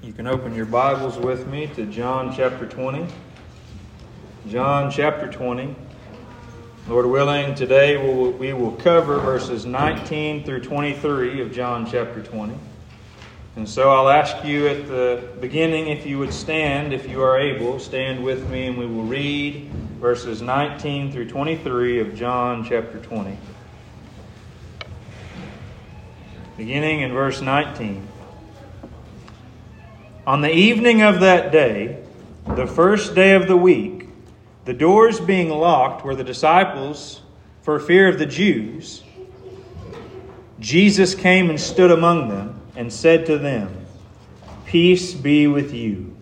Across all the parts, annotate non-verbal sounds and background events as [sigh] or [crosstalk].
You can open your Bibles with me to John chapter 20. John chapter 20. Lord willing, today we will cover verses 19 through 23 of John chapter 20. And so I'll ask you at the beginning if you would stand, if you are able, stand with me, and we will read verses 19 through 23 of John chapter 20. Beginning in verse 19. On the evening of that day, the first day of the week, the doors being locked where the disciples, for fear of the Jews, Jesus came and stood among them and said to them, Peace be with you.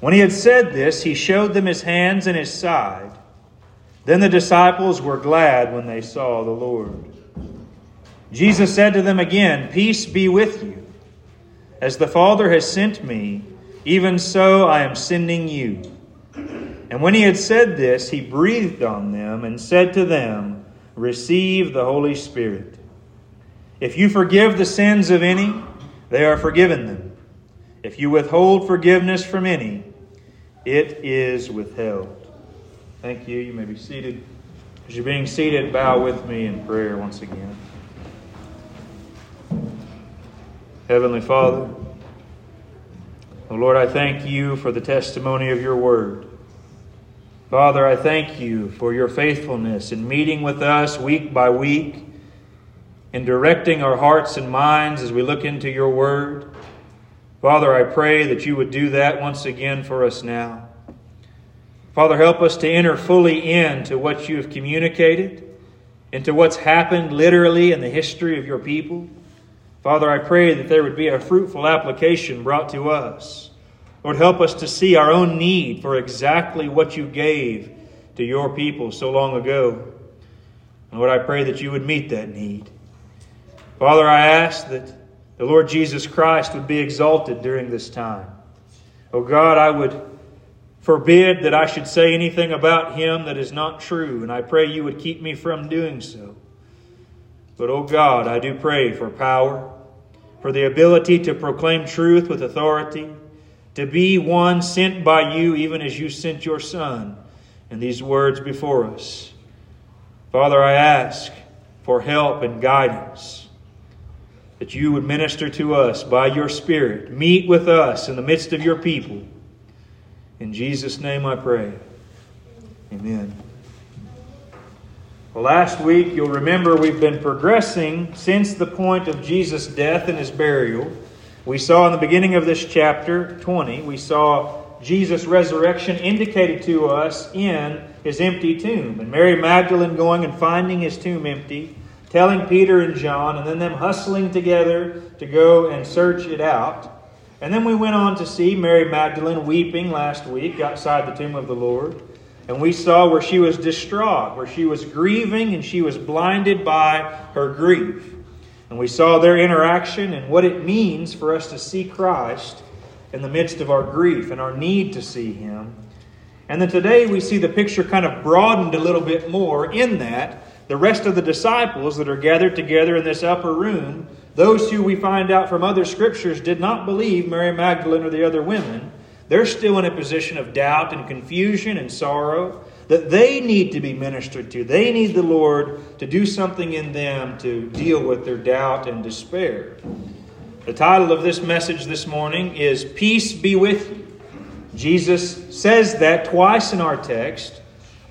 When he had said this, he showed them his hands and his side. Then the disciples were glad when they saw the Lord. Jesus said to them again, Peace be with you. As the Father has sent me, even so I am sending you. And when he had said this, he breathed on them and said to them, Receive the Holy Spirit. If you forgive the sins of any, they are forgiven them. If you withhold forgiveness from any, it is withheld. Thank you. You may be seated. As you're being seated, bow with me in prayer once again. Heavenly Father, oh Lord, I thank you for the testimony of your word. Father, I thank you for your faithfulness in meeting with us week by week, in directing our hearts and minds as we look into your word. Father, I pray that you would do that once again for us now. Father, help us to enter fully into what you have communicated, into what's happened literally in the history of your people. Father, I pray that there would be a fruitful application brought to us. Lord, help us to see our own need for exactly what you gave to your people so long ago. And Lord, I pray that you would meet that need. Father, I ask that the Lord Jesus Christ would be exalted during this time. Oh God, I would forbid that I should say anything about him that is not true, and I pray you would keep me from doing so. But, oh God, I do pray for power for the ability to proclaim truth with authority, to be one sent by you, even as you sent your Son, and these words before us. Father, I ask for help and guidance, that you would minister to us by your Spirit, meet with us in the midst of your people. In Jesus' name I pray. Amen. Last week, you'll remember we've been progressing since the point of Jesus' death and his burial. We saw in the beginning of this chapter 20, we saw Jesus' resurrection indicated to us in his empty tomb. And Mary Magdalene going and finding his tomb empty, telling Peter and John, and then them hustling together to go and search it out. And then we went on to see Mary Magdalene weeping last week outside the tomb of the Lord. And we saw where she was distraught, where she was grieving and she was blinded by her grief. And we saw their interaction and what it means for us to see Christ in the midst of our grief and our need to see Him. And then today we see the picture kind of broadened a little bit more in that the rest of the disciples that are gathered together in this upper room, those who we find out from other scriptures did not believe Mary Magdalene or the other women, they're still in a position of doubt and confusion and sorrow that they need to be ministered to. They need the Lord to do something in them to deal with their doubt and despair. The title of this message this morning is Peace Be With You. Jesus says that twice in our text.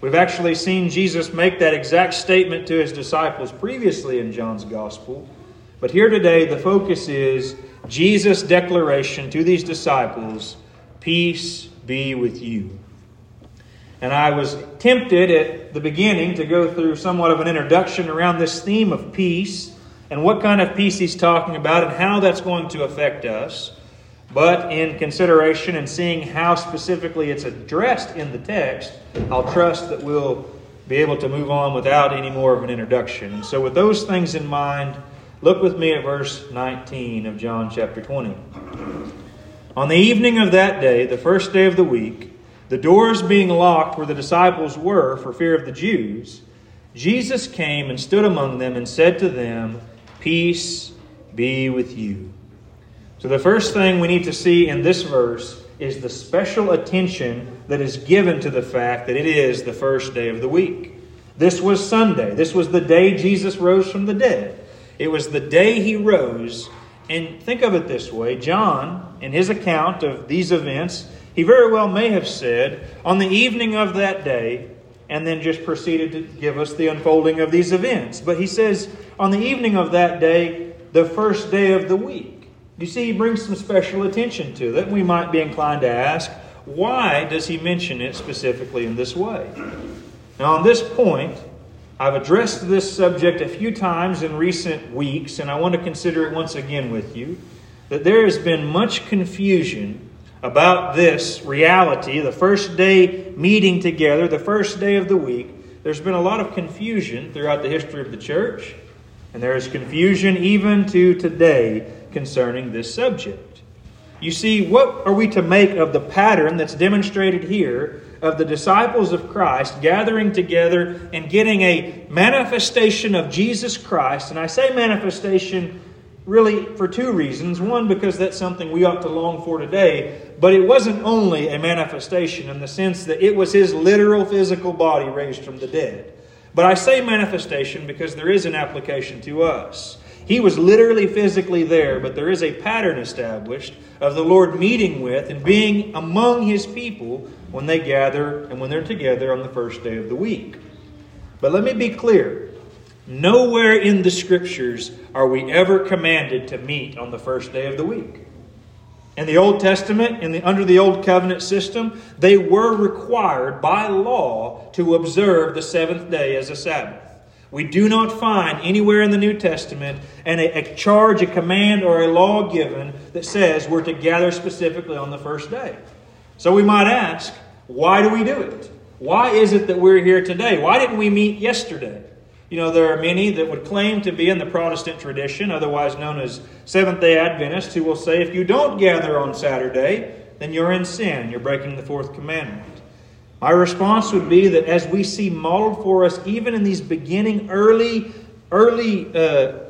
We've actually seen Jesus make that exact statement to his disciples previously in John's Gospel. But here today, the focus is Jesus' declaration to these disciples Peace be with you. And I was tempted at the beginning to go through somewhat of an introduction around this theme of peace and what kind of peace he's talking about and how that's going to affect us. But in consideration and seeing how specifically it's addressed in the text, I'll trust that we'll be able to move on without any more of an introduction. And so, with those things in mind, look with me at verse 19 of John chapter 20. On the evening of that day, the first day of the week, the doors being locked where the disciples were for fear of the Jews, Jesus came and stood among them and said to them, Peace be with you. So, the first thing we need to see in this verse is the special attention that is given to the fact that it is the first day of the week. This was Sunday. This was the day Jesus rose from the dead. It was the day he rose. And think of it this way John, in his account of these events, he very well may have said, on the evening of that day, and then just proceeded to give us the unfolding of these events. But he says, on the evening of that day, the first day of the week. You see, he brings some special attention to that. We might be inclined to ask, why does he mention it specifically in this way? Now, on this point, I've addressed this subject a few times in recent weeks, and I want to consider it once again with you that there has been much confusion about this reality, the first day meeting together, the first day of the week. There's been a lot of confusion throughout the history of the church, and there is confusion even to today concerning this subject. You see, what are we to make of the pattern that's demonstrated here of the disciples of Christ gathering together and getting a manifestation of Jesus Christ. And I say manifestation really for two reasons. One, because that's something we ought to long for today, but it wasn't only a manifestation in the sense that it was his literal physical body raised from the dead. But I say manifestation because there is an application to us. He was literally physically there, but there is a pattern established of the Lord meeting with and being among his people when they gather and when they're together on the first day of the week. But let me be clear nowhere in the scriptures are we ever commanded to meet on the first day of the week. In the Old Testament, in the, under the Old Covenant system, they were required by law to observe the seventh day as a Sabbath. We do not find anywhere in the New Testament and a, a, charge, a command, or a law given that says we're to gather specifically on the first day. So we might ask, why do we do it? Why is it that we're here today? Why didn't we meet yesterday? You know, there are many that would claim to be in the Protestant tradition, otherwise known as Seventh day Adventists, who will say if you don't gather on Saturday, then you're in sin. You're breaking the fourth commandment. My response would be that as we see modeled for us, even in these beginning early, early uh,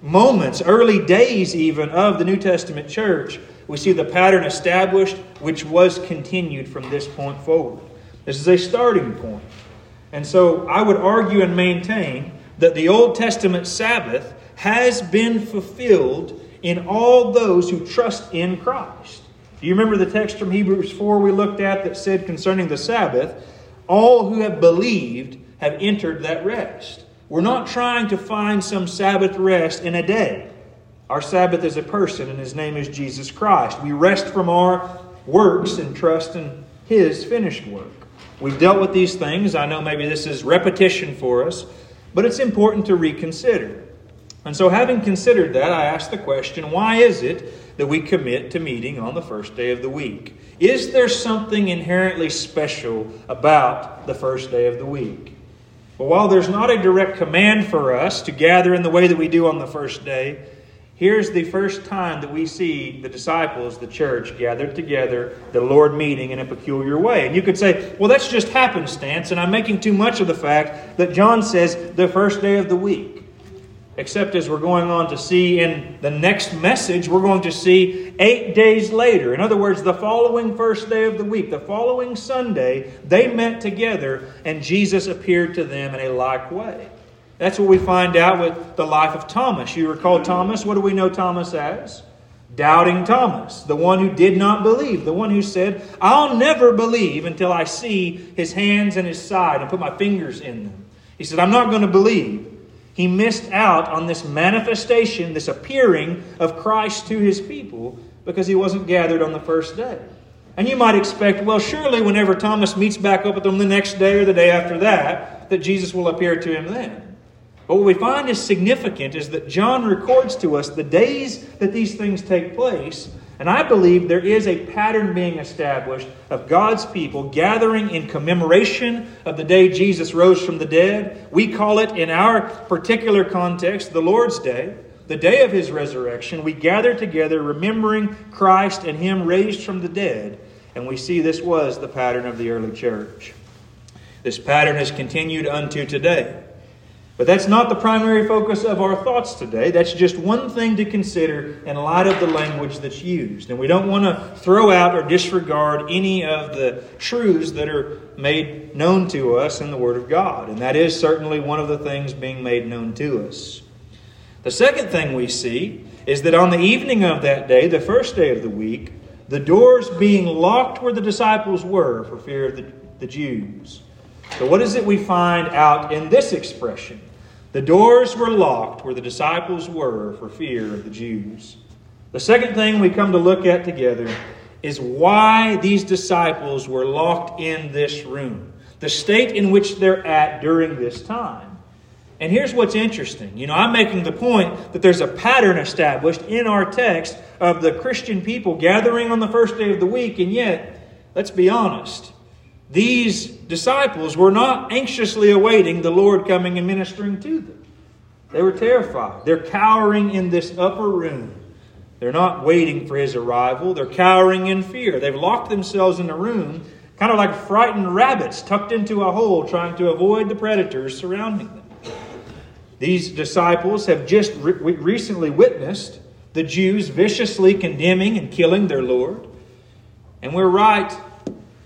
moments, early days even of the New Testament church, we see the pattern established, which was continued from this point forward. This is a starting point. And so I would argue and maintain that the Old Testament Sabbath has been fulfilled in all those who trust in Christ. Do you remember the text from Hebrews 4 we looked at that said concerning the Sabbath, all who have believed have entered that rest? We're not trying to find some Sabbath rest in a day. Our Sabbath is a person, and his name is Jesus Christ. We rest from our works and trust in his finished work. We've dealt with these things. I know maybe this is repetition for us, but it's important to reconsider. And so, having considered that, I ask the question why is it that we commit to meeting on the first day of the week. Is there something inherently special about the first day of the week? Well, while there's not a direct command for us to gather in the way that we do on the first day, here's the first time that we see the disciples, the church, gathered together, the Lord meeting in a peculiar way. And you could say, well, that's just happenstance, and I'm making too much of the fact that John says the first day of the week except as we're going on to see in the next message, we're going to see eight days later. In other words, the following first day of the week, the following Sunday, they met together and Jesus appeared to them in a like way. That's what we find out with the life of Thomas. You recall Thomas? What do we know Thomas as? Doubting Thomas, the one who did not believe, the one who said, I'll never believe until I see his hands and his side and put my fingers in them. He said, I'm not going to believe he missed out on this manifestation, this appearing of Christ to his people because he wasn't gathered on the first day. And you might expect, well, surely whenever Thomas meets back up with them the next day or the day after that, that Jesus will appear to him then. But what we find is significant is that John records to us the days that these things take place and I believe there is a pattern being established of God's people gathering in commemoration of the day Jesus rose from the dead. We call it, in our particular context, the Lord's Day, the day of his resurrection. We gather together remembering Christ and him raised from the dead. And we see this was the pattern of the early church. This pattern has continued unto today. But that's not the primary focus of our thoughts today. That's just one thing to consider in light of the language that's used. And we don't want to throw out or disregard any of the truths that are made known to us in the Word of God. And that is certainly one of the things being made known to us. The second thing we see is that on the evening of that day, the first day of the week, the doors being locked where the disciples were for fear of the, the Jews. So, what is it we find out in this expression? The doors were locked where the disciples were for fear of the Jews. The second thing we come to look at together is why these disciples were locked in this room, the state in which they're at during this time. And here's what's interesting. You know, I'm making the point that there's a pattern established in our text of the Christian people gathering on the first day of the week, and yet, let's be honest, these disciples were not anxiously awaiting the Lord coming and ministering to them. They were terrified. They're cowering in this upper room. They're not waiting for his arrival. They're cowering in fear. They've locked themselves in a room, kind of like frightened rabbits tucked into a hole, trying to avoid the predators surrounding them. These disciples have just re- recently witnessed the Jews viciously condemning and killing their Lord. And we're right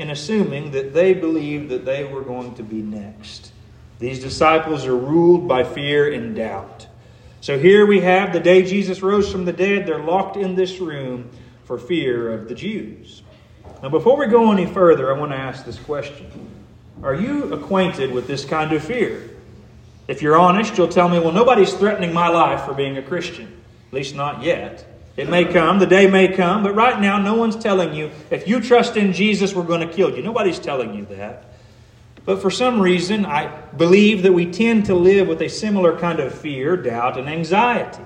in assuming that they believed that they were going to be next. These disciples are ruled by fear and doubt. So here we have the day Jesus rose from the dead, they're locked in this room for fear of the Jews. Now, before we go any further, I want to ask this question Are you acquainted with this kind of fear? If you're honest, you'll tell me, well, nobody's threatening my life for being a Christian, at least not yet. It may come, the day may come, but right now no one's telling you, if you trust in Jesus, we're going to kill you. Nobody's telling you that. But for some reason, I believe that we tend to live with a similar kind of fear, doubt, and anxiety.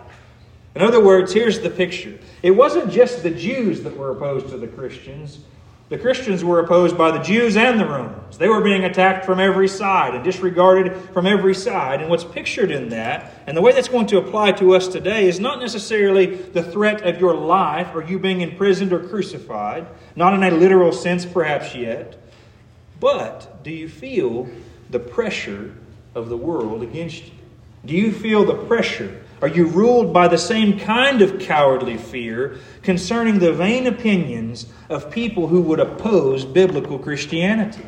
In other words, here's the picture it wasn't just the Jews that were opposed to the Christians, the Christians were opposed by the Jews and the Romans. They were being attacked from every side and disregarded from every side. And what's pictured in that, and the way that's going to apply to us today, is not necessarily the threat of your life or you being imprisoned or crucified, not in a literal sense perhaps yet. But do you feel the pressure of the world against you? Do you feel the pressure are you ruled by the same kind of cowardly fear concerning the vain opinions of people who would oppose biblical Christianity?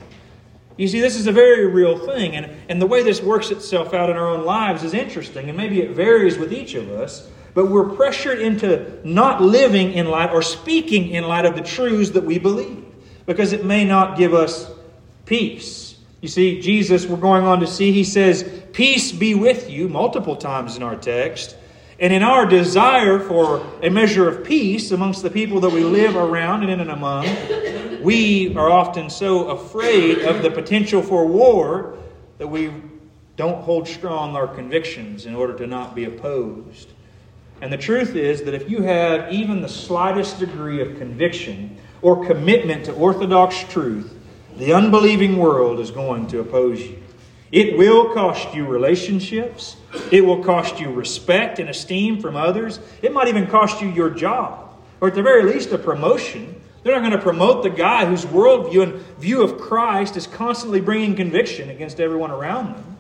You see, this is a very real thing, and, and the way this works itself out in our own lives is interesting, and maybe it varies with each of us, but we're pressured into not living in light or speaking in light of the truths that we believe, because it may not give us peace. You see, Jesus, we're going on to see, he says, Peace be with you, multiple times in our text. And in our desire for a measure of peace amongst the people that we live around and in and among, we are often so afraid of the potential for war that we don't hold strong our convictions in order to not be opposed. And the truth is that if you have even the slightest degree of conviction or commitment to orthodox truth, the unbelieving world is going to oppose you. It will cost you relationships. It will cost you respect and esteem from others. It might even cost you your job, or at the very least, a promotion. They're not going to promote the guy whose worldview and view of Christ is constantly bringing conviction against everyone around them.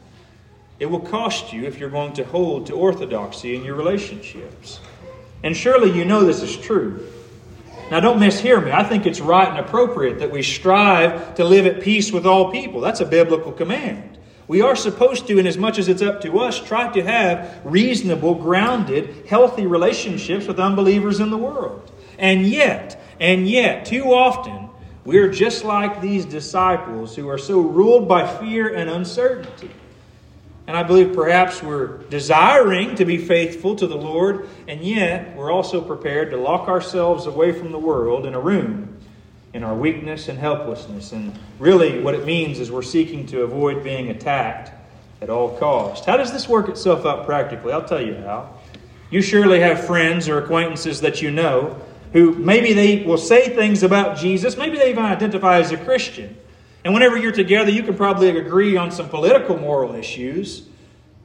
It will cost you if you're going to hold to orthodoxy in your relationships. And surely you know this is true. Now, don't mishear me. I think it's right and appropriate that we strive to live at peace with all people. That's a biblical command. We are supposed to, in as much as it's up to us, try to have reasonable, grounded, healthy relationships with unbelievers in the world. And yet, and yet, too often, we're just like these disciples who are so ruled by fear and uncertainty. And I believe perhaps we're desiring to be faithful to the Lord, and yet we're also prepared to lock ourselves away from the world in a room in our weakness and helplessness. And really, what it means is we're seeking to avoid being attacked at all cost. How does this work itself out practically? I'll tell you how. You surely have friends or acquaintances that you know who maybe they will say things about Jesus, maybe they even identify as a Christian. And whenever you're together, you can probably agree on some political moral issues.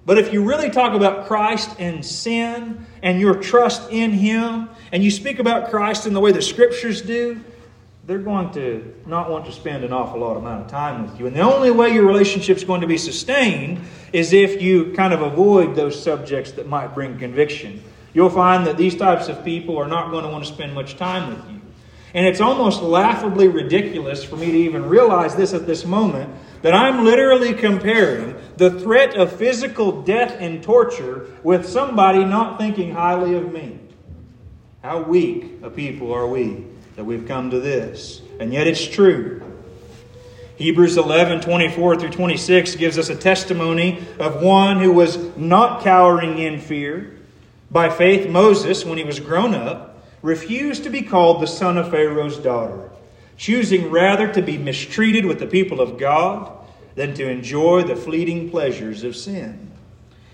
But if you really talk about Christ and sin and your trust in Him, and you speak about Christ in the way the Scriptures do, they're going to not want to spend an awful lot amount of time with you. And the only way your relationship's going to be sustained is if you kind of avoid those subjects that might bring conviction. You'll find that these types of people are not going to want to spend much time with you. And it's almost laughably ridiculous for me to even realize this at this moment that I'm literally comparing the threat of physical death and torture with somebody not thinking highly of me. How weak a people are we that we've come to this. And yet it's true. Hebrews 11, 24 through 26 gives us a testimony of one who was not cowering in fear. By faith, Moses, when he was grown up, refused to be called the son of Pharaoh's daughter, choosing rather to be mistreated with the people of God than to enjoy the fleeting pleasures of sin.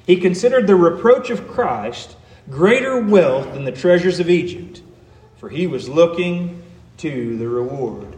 He considered the reproach of Christ greater wealth than the treasures of Egypt for he was looking to the reward.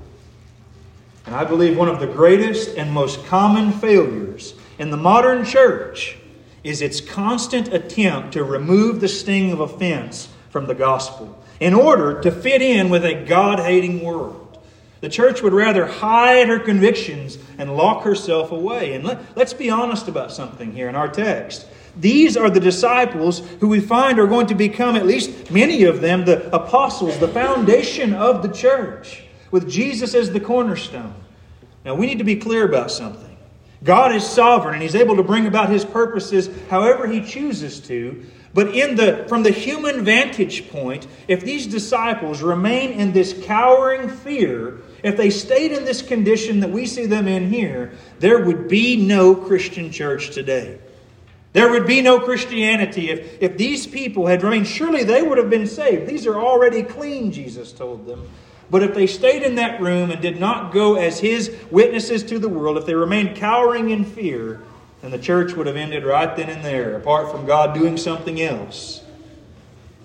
And I believe one of the greatest and most common failures in the modern church is its constant attempt to remove the sting of offense from the gospel in order to fit in with a God hating world. The church would rather hide her convictions and lock herself away. And let, us be honest about something here in our text. These are the disciples who we find are going to become, at least many of them, the apostles, the foundation of the church, with Jesus as the cornerstone. Now, we need to be clear about something. God is sovereign and He's able to bring about His purposes however He chooses to. But in the, from the human vantage point, if these disciples remain in this cowering fear, if they stayed in this condition that we see them in here, there would be no Christian church today. There would be no Christianity if, if these people had remained. Surely they would have been saved. These are already clean, Jesus told them. But if they stayed in that room and did not go as his witnesses to the world, if they remained cowering in fear, then the church would have ended right then and there, apart from God doing something else.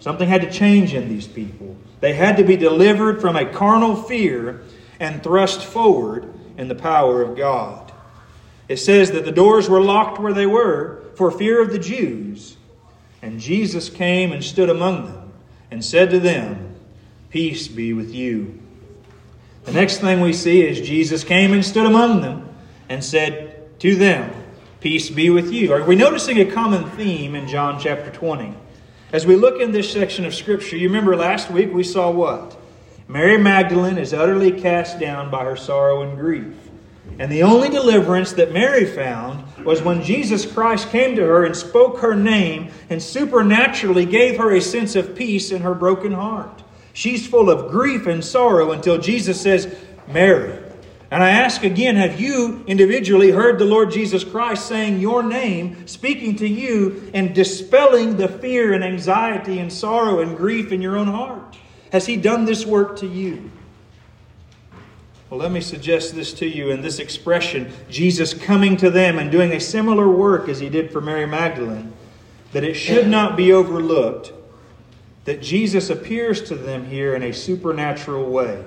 Something had to change in these people. They had to be delivered from a carnal fear and thrust forward in the power of God. It says that the doors were locked where they were for fear of the Jews. And Jesus came and stood among them and said to them, Peace be with you. The next thing we see is Jesus came and stood among them and said to them, Peace be with you. Are we noticing a common theme in John chapter 20? As we look in this section of Scripture, you remember last week we saw what? Mary Magdalene is utterly cast down by her sorrow and grief. And the only deliverance that Mary found was when Jesus Christ came to her and spoke her name and supernaturally gave her a sense of peace in her broken heart. She's full of grief and sorrow until Jesus says, Mary. And I ask again, have you individually heard the Lord Jesus Christ saying your name, speaking to you, and dispelling the fear and anxiety and sorrow and grief in your own heart? Has He done this work to you? Well, let me suggest this to you in this expression Jesus coming to them and doing a similar work as he did for Mary Magdalene, that it should not be overlooked that Jesus appears to them here in a supernatural way.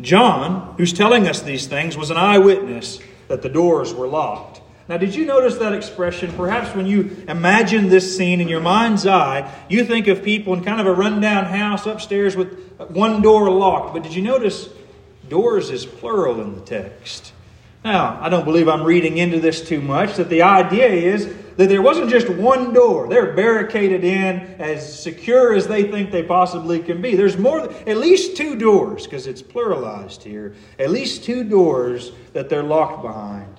John, who's telling us these things, was an eyewitness that the doors were locked. Now, did you notice that expression? Perhaps when you imagine this scene in your mind's eye, you think of people in kind of a rundown house upstairs with one door locked. But did you notice Doors is plural in the text. Now, I don't believe I'm reading into this too much, that the idea is that there wasn't just one door. They're barricaded in as secure as they think they possibly can be. There's more, at least two doors, because it's pluralized here, at least two doors that they're locked behind.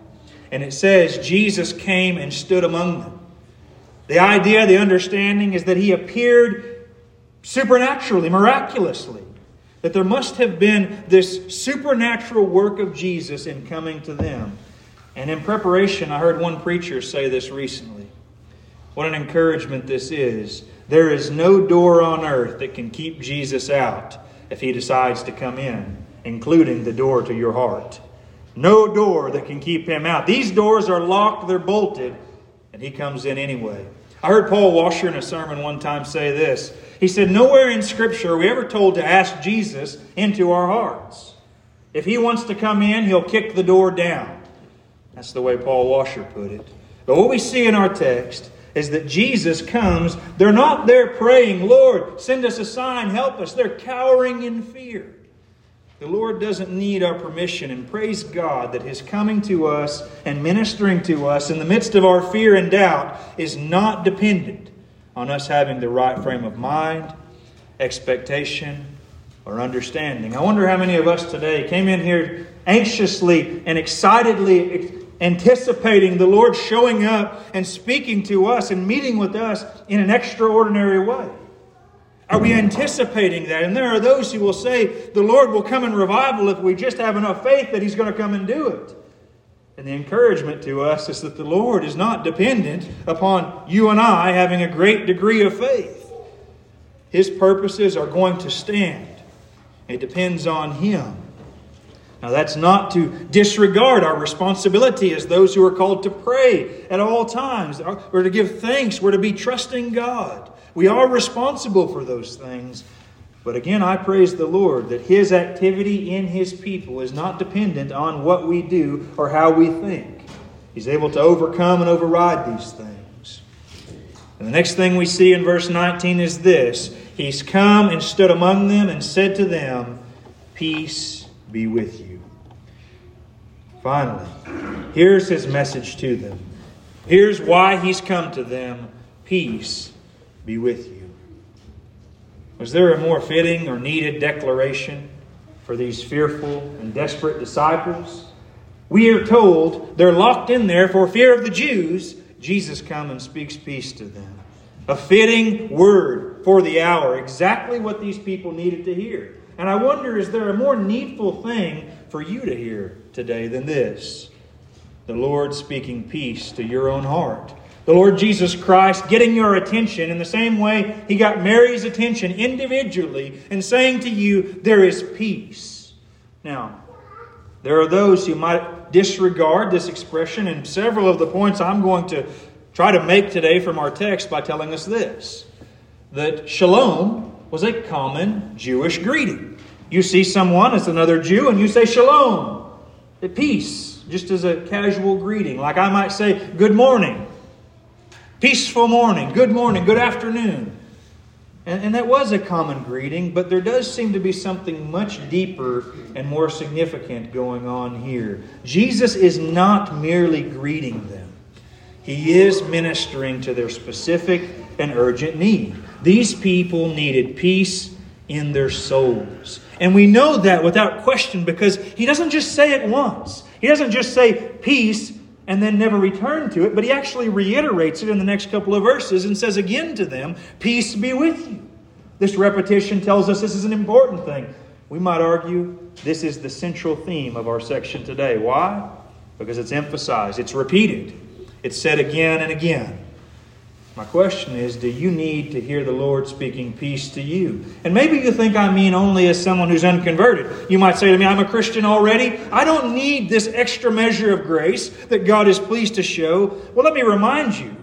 And it says, Jesus came and stood among them. The idea, the understanding is that he appeared supernaturally, miraculously that there must have been this supernatural work of Jesus in coming to them. And in preparation, I heard one preacher say this recently. What an encouragement this is. There is no door on earth that can keep Jesus out if he decides to come in, including the door to your heart. No door that can keep him out. These doors are locked, they're bolted, and he comes in anyway. I heard Paul Washer in a sermon one time say this he said, Nowhere in Scripture are we ever told to ask Jesus into our hearts. If he wants to come in, he'll kick the door down. That's the way Paul Washer put it. But what we see in our text is that Jesus comes. They're not there praying, Lord, send us a sign, help us. They're cowering in fear. The Lord doesn't need our permission, and praise God that His coming to us and ministering to us in the midst of our fear and doubt is not dependent on us having the right frame of mind, expectation, or understanding. I wonder how many of us today came in here anxiously and excitedly anticipating the Lord showing up and speaking to us and meeting with us in an extraordinary way. Are we anticipating that? And there are those who will say the Lord will come in revival if we just have enough faith that He's going to come and do it. And the encouragement to us is that the Lord is not dependent upon you and I having a great degree of faith. His purposes are going to stand. It depends on Him. Now, that's not to disregard our responsibility as those who are called to pray at all times. We're to give thanks. We're to be trusting God. We are responsible for those things. But again, I praise the Lord that His activity in His people is not dependent on what we do or how we think. He's able to overcome and override these things. And the next thing we see in verse 19 is this He's come and stood among them and said to them, Peace be with you. Finally, here's His message to them. Here's why He's come to them Peace be with you. Was there a more fitting or needed declaration for these fearful and desperate disciples? We are told they're locked in there for fear of the Jews. Jesus comes and speaks peace to them. A fitting word for the hour, exactly what these people needed to hear. And I wonder is there a more needful thing for you to hear today than this? The Lord speaking peace to your own heart the Lord Jesus Christ getting your attention in the same way He got Mary's attention individually and saying to you, There is peace. Now, there are those who might disregard this expression, and several of the points I'm going to try to make today from our text by telling us this that shalom was a common Jewish greeting. You see someone as another Jew, and you say shalom, peace, just as a casual greeting. Like I might say, good morning Peaceful morning, good morning, good afternoon. And, and, that was a common greeting, but there does seem to be something much deeper and more significant going on here. Jesus is not merely greeting them, He is ministering to their specific and urgent need. These people needed peace in their souls. And we know that without question because He doesn't just say it once, He doesn't just say peace and then never return to it, but he actually reiterates it in the next couple of verses and says again to them, Peace be with you. This repetition tells us this is an important thing. We might argue this is the central theme of our section today. Why? Because it's emphasized, it's repeated, it's said again and again. My question is do you need to hear the Lord speaking peace to you? And maybe you think I mean only as someone who's unconverted. You might say to me, I'm a Christian already. I don't need this extra measure of grace that God is pleased to show. Well, let me remind you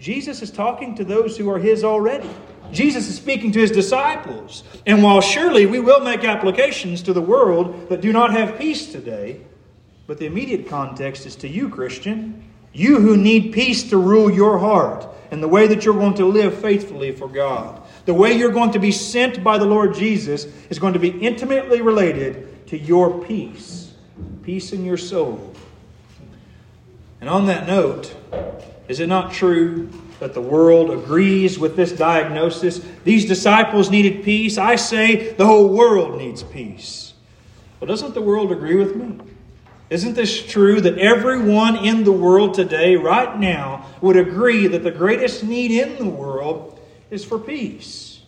Jesus is talking to those who are His already. Jesus is speaking to His disciples. And while surely we will make applications to the world that do not have peace today, but the immediate context is to you, Christian. You who need peace to rule your heart and the way that you're going to live faithfully for God. The way you're going to be sent by the Lord Jesus is going to be intimately related to your peace, peace in your soul. And on that note, is it not true that the world agrees with this diagnosis? These disciples needed peace. I say the whole world needs peace. Well, doesn't the world agree with me? Isn't this true that everyone in the world today, right now, would agree that the greatest need in the world is for peace?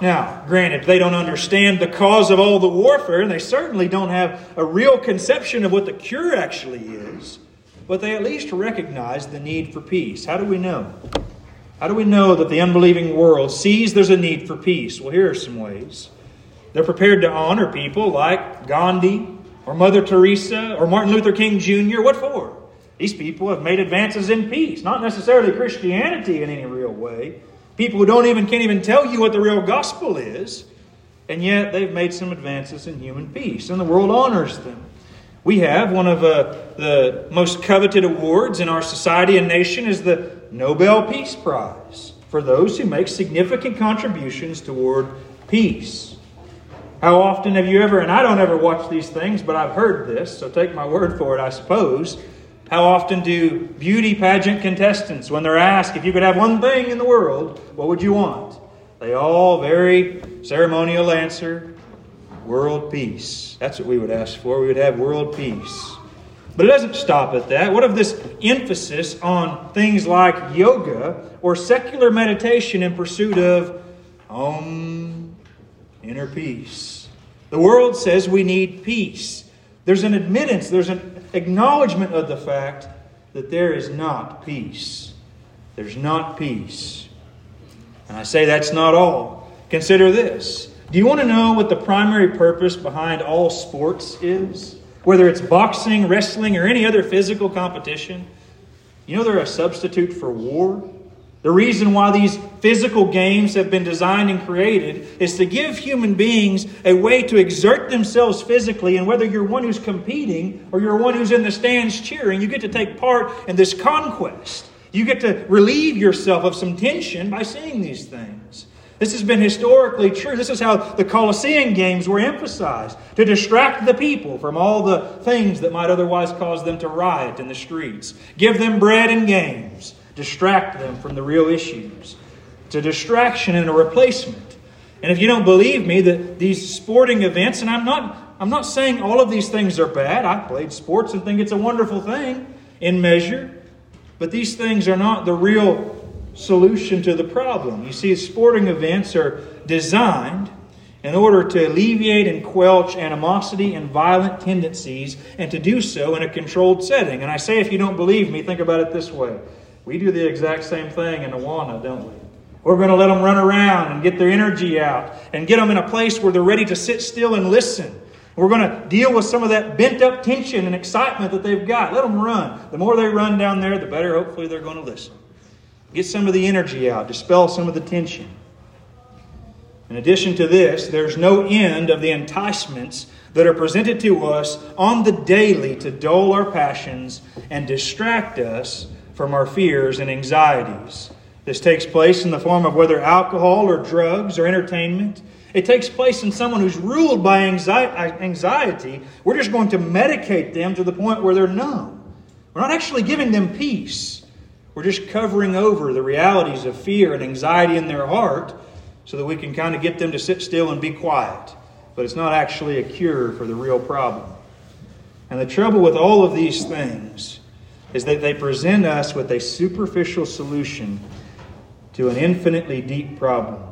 Now, granted, they don't understand the cause of all the warfare, and they certainly don't have a real conception of what the cure actually is, but they at least recognize the need for peace. How do we know? How do we know that the unbelieving world sees there's a need for peace? Well, here are some ways. They're prepared to honor people like Gandhi, or Mother Teresa or Martin Luther King Jr. What for? These people have made advances in peace, not necessarily Christianity in any real way. People who don't even can't even tell you what the real gospel is, and yet they've made some advances in human peace, and the world honors them. We have one of uh, the most coveted awards in our society and nation is the Nobel Peace Prize for those who make significant contributions toward peace. How often have you ever, and I don't ever watch these things, but I've heard this, so take my word for it, I suppose. How often do beauty pageant contestants, when they're asked if you could have one thing in the world, what would you want? They all very ceremonial answer world peace. That's what we would ask for. We would have world peace. But it doesn't stop at that. What of this emphasis on things like yoga or secular meditation in pursuit of um, inner peace? The world says we need peace. There's an admittance, there's an acknowledgement of the fact that there is not peace. There's not peace. And I say that's not all. Consider this. Do you want to know what the primary purpose behind all sports is? Whether it's boxing, wrestling, or any other physical competition? You know they're a substitute for war? The reason why these physical games have been designed and created is to give human beings a way to exert themselves physically. And whether you're one who's competing or you're one who's in the stands cheering, you get to take part in this conquest. You get to relieve yourself of some tension by seeing these things. This has been historically true. This is how the Colosseum games were emphasized to distract the people from all the things that might otherwise cause them to riot in the streets. Give them bread and games distract them from the real issues. It's a distraction and a replacement. And if you don't believe me that these sporting events, and I'm not I'm not saying all of these things are bad. I played sports and think it's a wonderful thing in measure. But these things are not the real solution to the problem. You see, sporting events are designed in order to alleviate and quelch animosity and violent tendencies, and to do so in a controlled setting. And I say, if you don't believe me, think about it this way we do the exact same thing in Awana, don't we? We're going to let them run around and get their energy out and get them in a place where they're ready to sit still and listen. We're going to deal with some of that bent up tension and excitement that they've got. Let them run. The more they run down there, the better hopefully they're going to listen. Get some of the energy out, dispel some of the tension. In addition to this, there's no end of the enticements that are presented to us on the daily to dull our passions and distract us from our fears and anxieties. This takes place in the form of whether alcohol or drugs or entertainment. It takes place in someone who's ruled by uh, anxiety. We're just going to medicate them to the point where they're numb. We're not actually giving them peace. We're just covering over the realities of fear and anxiety in their heart so that we can kind of get them to sit still and be quiet. But it's not actually a cure for the real problem. And the trouble with all of these things is that they present us with a superficial solution to an infinitely deep problem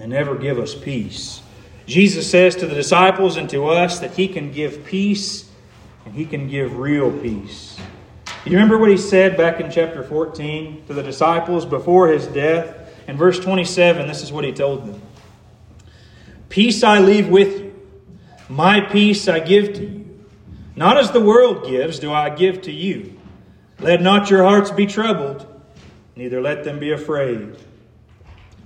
and never give us peace. Jesus says to the disciples and to us that He can give peace and He can give real peace. You remember what He said back in chapter 14 to the disciples before His death? In verse 27, this is what He told them Peace I leave with you, my peace I give to you. Not as the world gives, do I give to you. Let not your hearts be troubled, neither let them be afraid.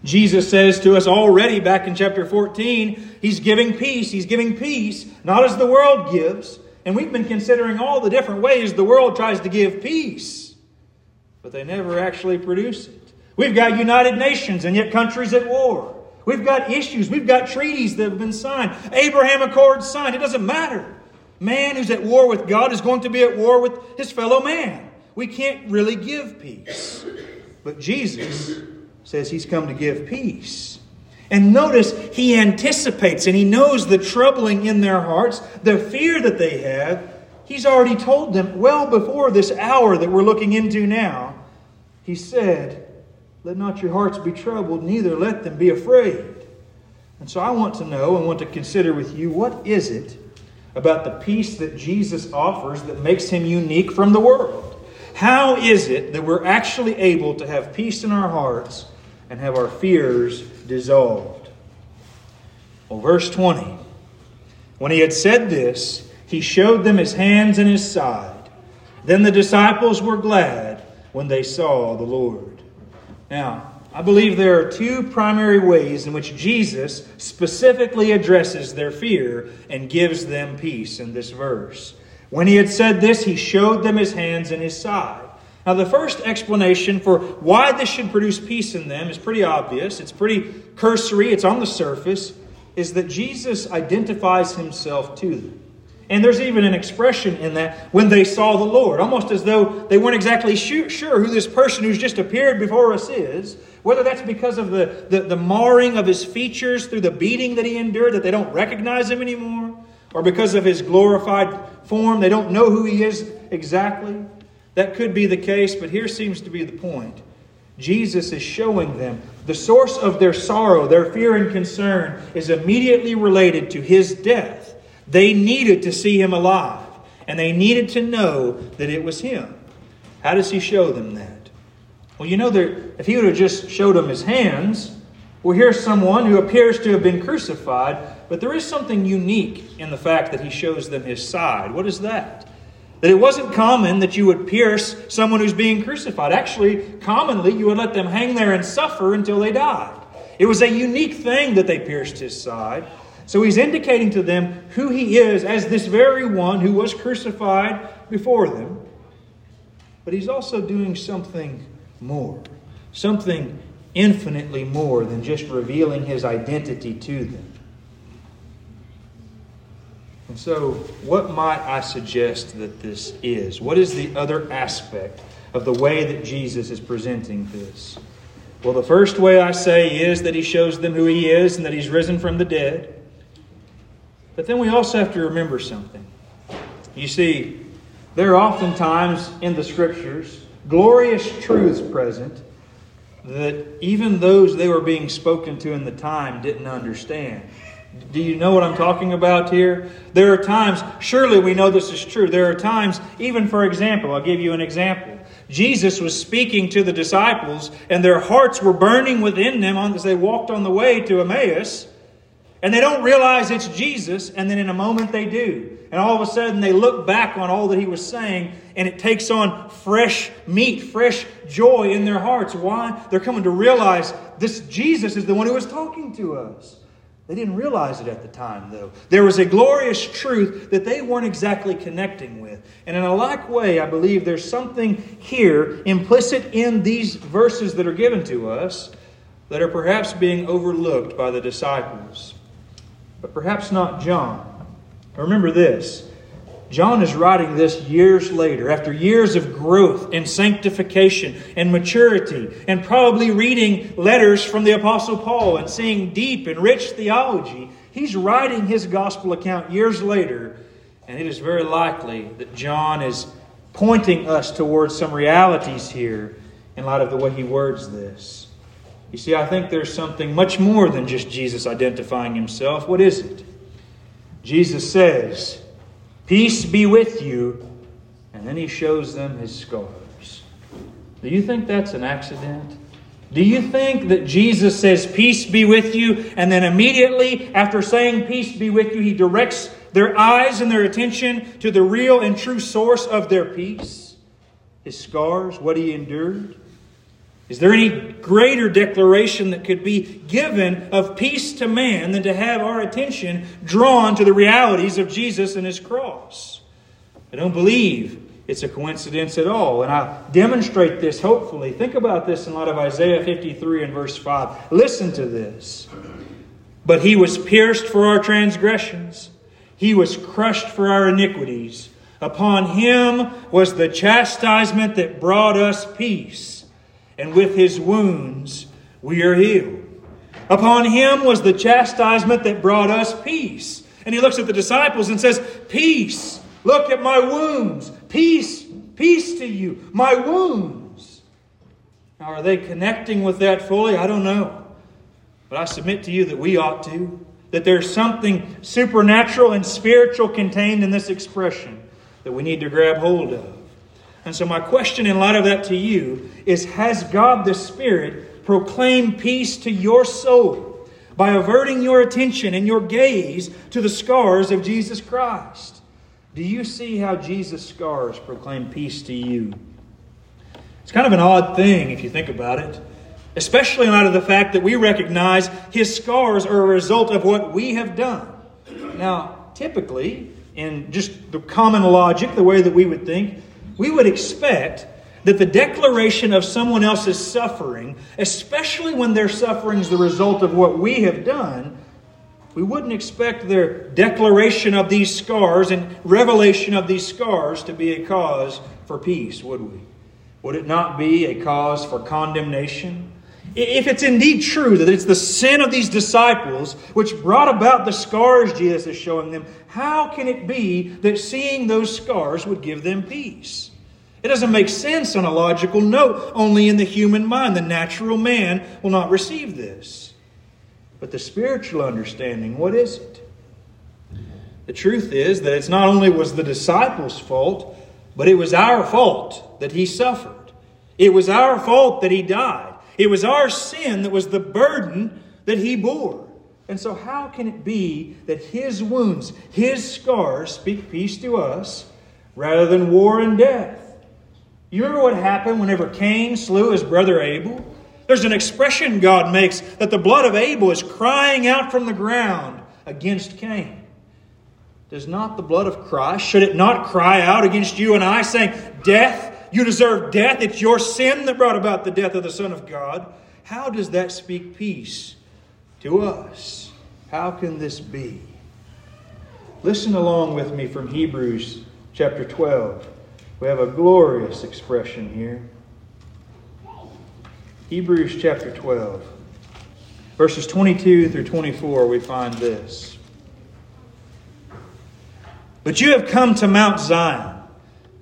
Jesus says to us already back in chapter 14, He's giving peace. He's giving peace, not as the world gives. And we've been considering all the different ways the world tries to give peace, but they never actually produce it. We've got United Nations and yet countries at war. We've got issues. We've got treaties that have been signed. Abraham Accords signed. It doesn't matter. Man who's at war with God is going to be at war with his fellow man we can't really give peace. But Jesus says he's come to give peace. And notice he anticipates and he knows the troubling in their hearts, the fear that they have. He's already told them well before this hour that we're looking into now. He said, Let not your hearts be troubled, neither let them be afraid. And so I want to know and want to consider with you what is it about the peace that Jesus offers that makes him unique from the world? How is it that we're actually able to have peace in our hearts and have our fears dissolved? Well, verse 20. When he had said this, he showed them his hands and his side. Then the disciples were glad when they saw the Lord. Now, I believe there are two primary ways in which Jesus specifically addresses their fear and gives them peace in this verse. When he had said this, he showed them his hands and his side. Now, the first explanation for why this should produce peace in them is pretty obvious. It's pretty cursory, it's on the surface. is that Jesus identifies himself to them. And there's even an expression in that when they saw the Lord, almost as though they weren't exactly sure, who this person who's just appeared before us is. Whether that's because of the, the, the marring of his features through the beating that he endured, that they don't recognize him anymore, or because of his glorified form, they don't know who he is exactly. That could be the case, but here seems to be the point. Jesus is showing them the source of their sorrow, their fear and concern is immediately related to his death. They needed to see him alive, and they needed to know that it was him. How does he show them that? Well, you know, that if he would have just showed them his hands, well, here's someone who appears to have been crucified, but there is something unique in the fact that he shows them his side. What is that? That it wasn't common that you would pierce someone who's being crucified. Actually, commonly, you would let them hang there and suffer until they died. It was a unique thing that they pierced his side. So he's indicating to them who he is as this very one who was crucified before them. But he's also doing something more, something infinitely more than just revealing his identity to them. And so, what might I suggest that this is? What is the other aspect of the way that Jesus is presenting this? Well, the first way I say is that he shows them who he is and that he's risen from the dead. But then we also have to remember something. You see, there are oftentimes in the scriptures glorious truths present that even those they were being spoken to in the time didn't understand. Do you know what I'm talking about here? There are times, surely we know this is true. There are times, even for example, I'll give you an example. Jesus was speaking to the disciples, and their hearts were burning within them as they walked on the way to Emmaus. And they don't realize it's Jesus, and then in a moment they do. And all of a sudden they look back on all that he was saying, and it takes on fresh meat, fresh joy in their hearts. Why? They're coming to realize this Jesus is the one who was talking to us. They didn't realize it at the time, though. There was a glorious truth that they weren't exactly connecting with. And in a like way, I believe there's something here implicit in these verses that are given to us that are perhaps being overlooked by the disciples, but perhaps not John. Remember this John is writing this years later, after years of growth and sanctification and maturity, and probably reading letters from the Apostle Paul and seeing deep and rich theology. He's writing his gospel account years later, and it is very likely that John is pointing us towards some realities here in light of the way he words this. You see, I think there's something much more than just Jesus identifying himself. What is it? Jesus says, Peace be with you. And then he shows them his scars. Do you think that's an accident? Do you think that Jesus says, Peace be with you, and then immediately after saying, Peace be with you, he directs their eyes and their attention to the real and true source of their peace? His scars, what he endured? Is there any greater declaration that could be given of peace to man than to have our attention drawn to the realities of Jesus and his cross? I don't believe it's a coincidence at all. And I demonstrate this, hopefully. Think about this in light of Isaiah 53 and verse 5. Listen to this. But he was pierced for our transgressions, he was crushed for our iniquities. Upon him was the chastisement that brought us peace and with his wounds we are healed. Upon him was the chastisement that brought us peace. And he looks at the disciples and says, Peace. Look at my wounds. Peace. Peace to you. My wounds. Now, are they connecting with that fully? I don't know. But I submit to you that we ought to. That there's something supernatural and spiritual contained in this expression that we need to grab hold of. And so, my question in light of that to you is Has God the Spirit proclaimed peace to your soul by averting your attention and your gaze to the scars of Jesus Christ? Do you see how Jesus' scars proclaim peace to you? It's kind of an odd thing if you think about it, especially in light of the fact that we recognize his scars are a result of what we have done. Now, typically, in just the common logic, the way that we would think, we would expect that the declaration of someone else's suffering, especially when their suffering is the result of what we have done, we wouldn't expect their declaration of these scars and revelation of these scars to be a cause for peace, would we? Would it not be a cause for condemnation? If it's indeed true that it's the sin of these disciples which brought about the scars Jesus is showing them, how can it be that seeing those scars would give them peace? It doesn't make sense on a logical note. Only in the human mind, the natural man will not receive this. But the spiritual understanding, what is it? The truth is that it's not only was the disciples' fault, but it was our fault that he suffered. It was our fault that he died. It was our sin that was the burden that he bore. And so, how can it be that his wounds, his scars, speak peace to us rather than war and death? You remember what happened whenever Cain slew his brother Abel? There's an expression God makes that the blood of Abel is crying out from the ground against Cain. Does not the blood of Christ, should it not cry out against you and I, saying, Death, you deserve death, it's your sin that brought about the death of the Son of God? How does that speak peace to us? How can this be? Listen along with me from Hebrews chapter 12. We have a glorious expression here. Hebrews chapter 12, verses 22 through 24, we find this. But you have come to Mount Zion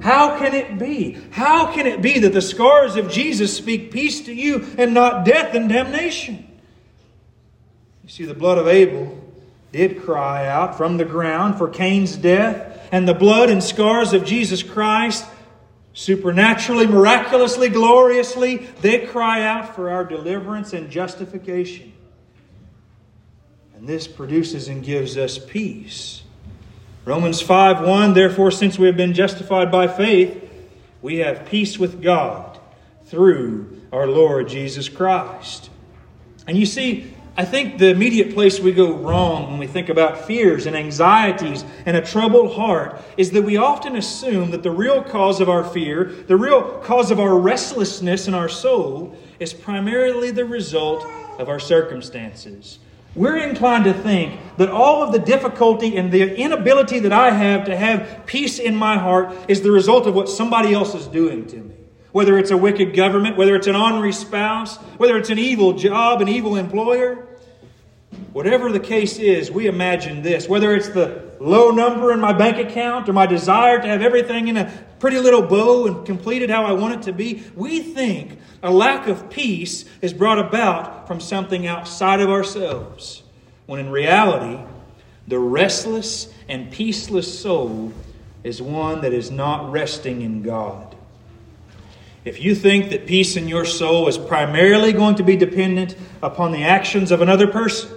How can it be? How can it be that the scars of Jesus speak peace to you and not death and damnation? You see, the blood of Abel did cry out from the ground for Cain's death, and the blood and scars of Jesus Christ Supernaturally, miraculously, gloriously, they cry out for our deliverance and justification. And this produces and gives us peace. Romans 5 1 Therefore, since we have been justified by faith, we have peace with God through our Lord Jesus Christ. And you see, I think the immediate place we go wrong when we think about fears and anxieties and a troubled heart is that we often assume that the real cause of our fear, the real cause of our restlessness in our soul, is primarily the result of our circumstances. We're inclined to think that all of the difficulty and the inability that I have to have peace in my heart is the result of what somebody else is doing to me whether it's a wicked government, whether it's an ornery spouse, whether it's an evil job, an evil employer. Whatever the case is, we imagine this. Whether it's the low number in my bank account or my desire to have everything in a pretty little bow and completed how I want it to be, we think a lack of peace is brought about from something outside of ourselves. When in reality, the restless and peaceless soul is one that is not resting in God. If you think that peace in your soul is primarily going to be dependent upon the actions of another person,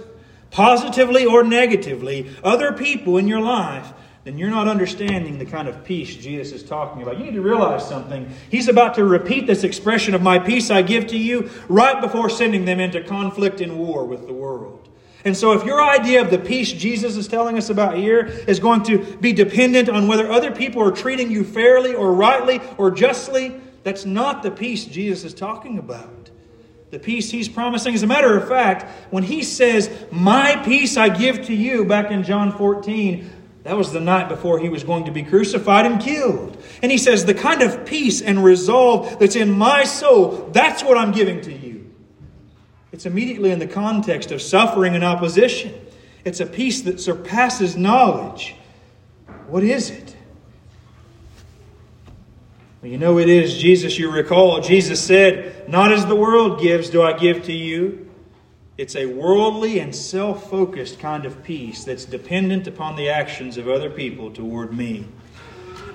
positively or negatively, other people in your life, then you're not understanding the kind of peace Jesus is talking about. You need to realize something. He's about to repeat this expression of my peace I give to you right before sending them into conflict and war with the world. And so, if your idea of the peace Jesus is telling us about here is going to be dependent on whether other people are treating you fairly or rightly or justly, that's not the peace Jesus is talking about. The peace he's promising. As a matter of fact, when he says, My peace I give to you, back in John 14, that was the night before he was going to be crucified and killed. And he says, The kind of peace and resolve that's in my soul, that's what I'm giving to you. It's immediately in the context of suffering and opposition. It's a peace that surpasses knowledge. What is it? You know it is Jesus, you recall. Jesus said, Not as the world gives, do I give to you. It's a worldly and self focused kind of peace that's dependent upon the actions of other people toward me.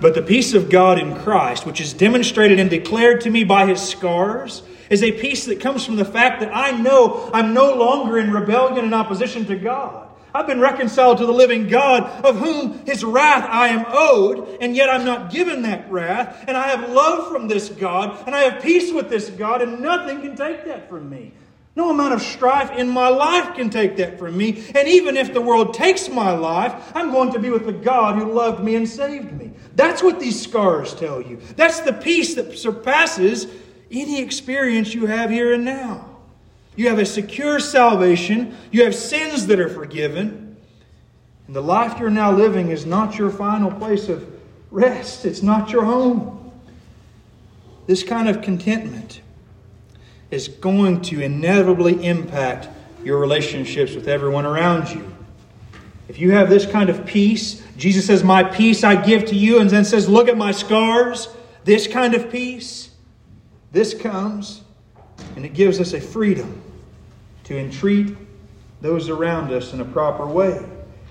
But the peace of God in Christ, which is demonstrated and declared to me by his scars, is a peace that comes from the fact that I know I'm no longer in rebellion and opposition to God. I've been reconciled to the living God, of whom his wrath I am owed, and yet I'm not given that wrath. And I have love from this God, and I have peace with this God, and nothing can take that from me. No amount of strife in my life can take that from me. And even if the world takes my life, I'm going to be with the God who loved me and saved me. That's what these scars tell you. That's the peace that surpasses any experience you have here and now. You have a secure salvation. You have sins that are forgiven. And the life you're now living is not your final place of rest, it's not your home. This kind of contentment is going to inevitably impact your relationships with everyone around you. If you have this kind of peace, Jesus says, My peace I give to you, and then says, Look at my scars. This kind of peace, this comes, and it gives us a freedom to entreat those around us in a proper way.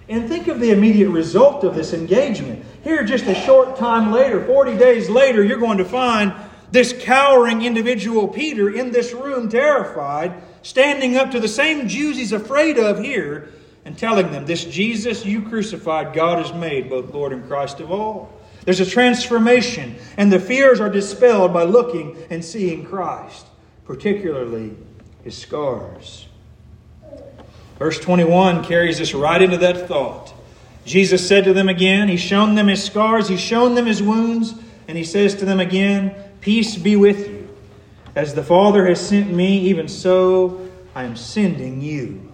And think of the immediate result of this engagement. Here, just a short time later, 40 days later, you're going to find this cowering individual, Peter, in this room, terrified, standing up to the same Jews he's afraid of here and telling them, This Jesus you crucified, God has made both Lord and Christ of all. There's a transformation, and the fears are dispelled by looking and seeing Christ, particularly his scars. Verse 21 carries us right into that thought. Jesus said to them again, He's shown them his scars, He's shown them his wounds, and He says to them again, Peace be with you. As the Father has sent me, even so I am sending you.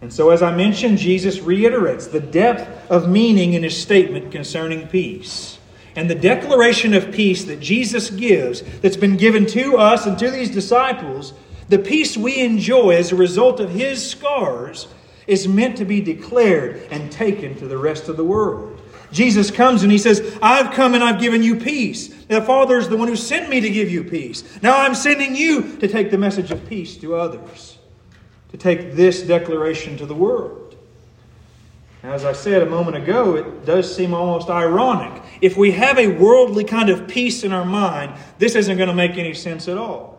And so, as I mentioned, Jesus reiterates the depth of meaning in his statement concerning peace. And the declaration of peace that Jesus gives, that's been given to us and to these disciples, the peace we enjoy as a result of his scars, is meant to be declared and taken to the rest of the world. Jesus comes and he says, I've come and I've given you peace. The Father is the one who sent me to give you peace. Now I'm sending you to take the message of peace to others, to take this declaration to the world. As I said a moment ago, it does seem almost ironic. If we have a worldly kind of peace in our mind, this isn't going to make any sense at all.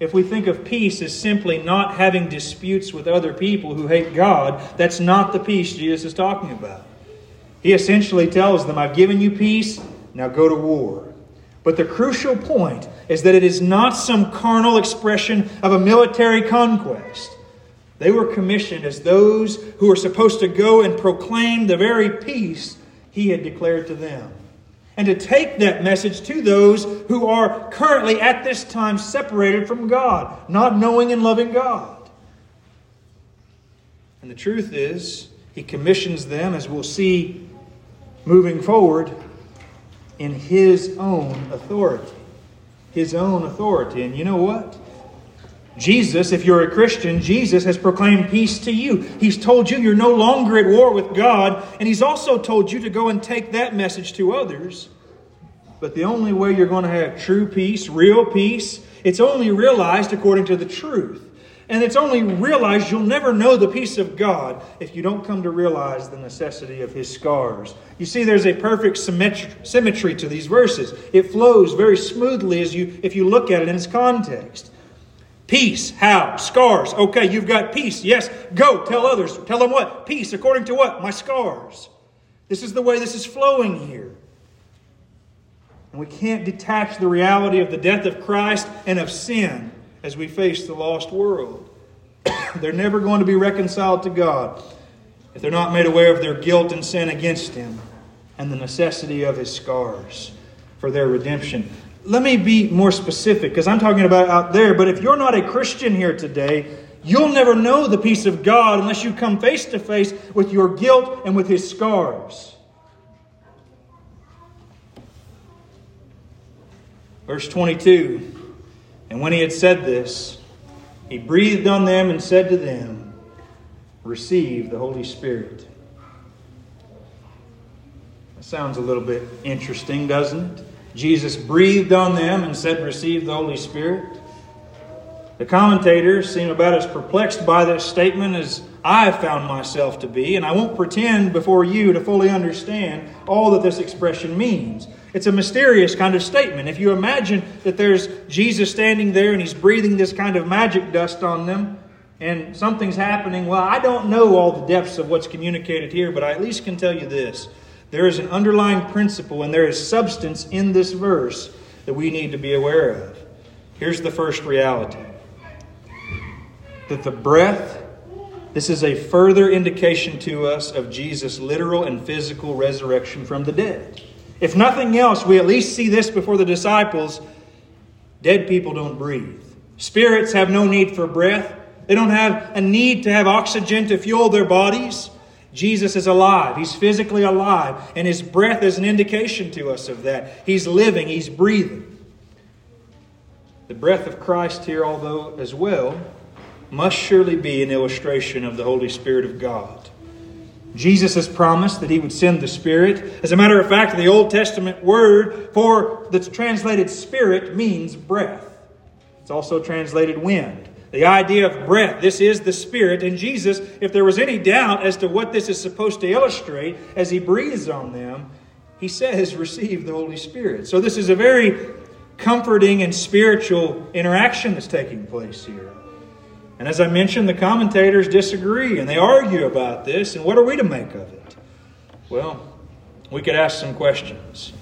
If we think of peace as simply not having disputes with other people who hate God, that's not the peace Jesus is talking about. He essentially tells them, I've given you peace, now go to war. But the crucial point is that it is not some carnal expression of a military conquest. They were commissioned as those who were supposed to go and proclaim the very peace he had declared to them. And to take that message to those who are currently at this time separated from God, not knowing and loving God. And the truth is, he commissions them, as we'll see moving forward in his own authority. His own authority. And you know what? Jesus, if you're a Christian, Jesus has proclaimed peace to you. He's told you you're no longer at war with God, and He's also told you to go and take that message to others. But the only way you're going to have true peace, real peace, it's only realized according to the truth. And it's only realized you'll never know the peace of God if you don't come to realize the necessity of His scars. You see, there's a perfect symmetry to these verses. It flows very smoothly as you, if you look at it in its context. Peace, how? Scars. Okay, you've got peace. Yes, go tell others. Tell them what? Peace, according to what? My scars. This is the way this is flowing here. And we can't detach the reality of the death of Christ and of sin as we face the lost world. [coughs] they're never going to be reconciled to God if they're not made aware of their guilt and sin against Him and the necessity of His scars for their redemption. Let me be more specific because I'm talking about out there, but if you're not a Christian here today, you'll never know the peace of God unless you come face to face with your guilt and with His scars. Verse 22 and when he had said this, he breathed on them and said to them, Receive the Holy Spirit. That sounds a little bit interesting, doesn't it? Jesus breathed on them and said, Receive the Holy Spirit. The commentators seem about as perplexed by this statement as I found myself to be, and I won't pretend before you to fully understand all that this expression means. It's a mysterious kind of statement. If you imagine that there's Jesus standing there and he's breathing this kind of magic dust on them, and something's happening. Well, I don't know all the depths of what's communicated here, but I at least can tell you this. There is an underlying principle and there is substance in this verse that we need to be aware of. Here's the first reality that the breath, this is a further indication to us of Jesus' literal and physical resurrection from the dead. If nothing else, we at least see this before the disciples. Dead people don't breathe. Spirits have no need for breath. They don't have a need to have oxygen to fuel their bodies. Jesus is alive. He's physically alive, and his breath is an indication to us of that. He's living, he's breathing. The breath of Christ here, although as well, must surely be an illustration of the Holy Spirit of God. Jesus has promised that he would send the Spirit. As a matter of fact, the Old Testament word for the translated spirit means breath. It's also translated wind. The idea of breath, this is the Spirit. And Jesus, if there was any doubt as to what this is supposed to illustrate as he breathes on them, he says, Receive the Holy Spirit. So this is a very comforting and spiritual interaction that's taking place here. And as I mentioned, the commentators disagree and they argue about this. And what are we to make of it? Well, we could ask some questions.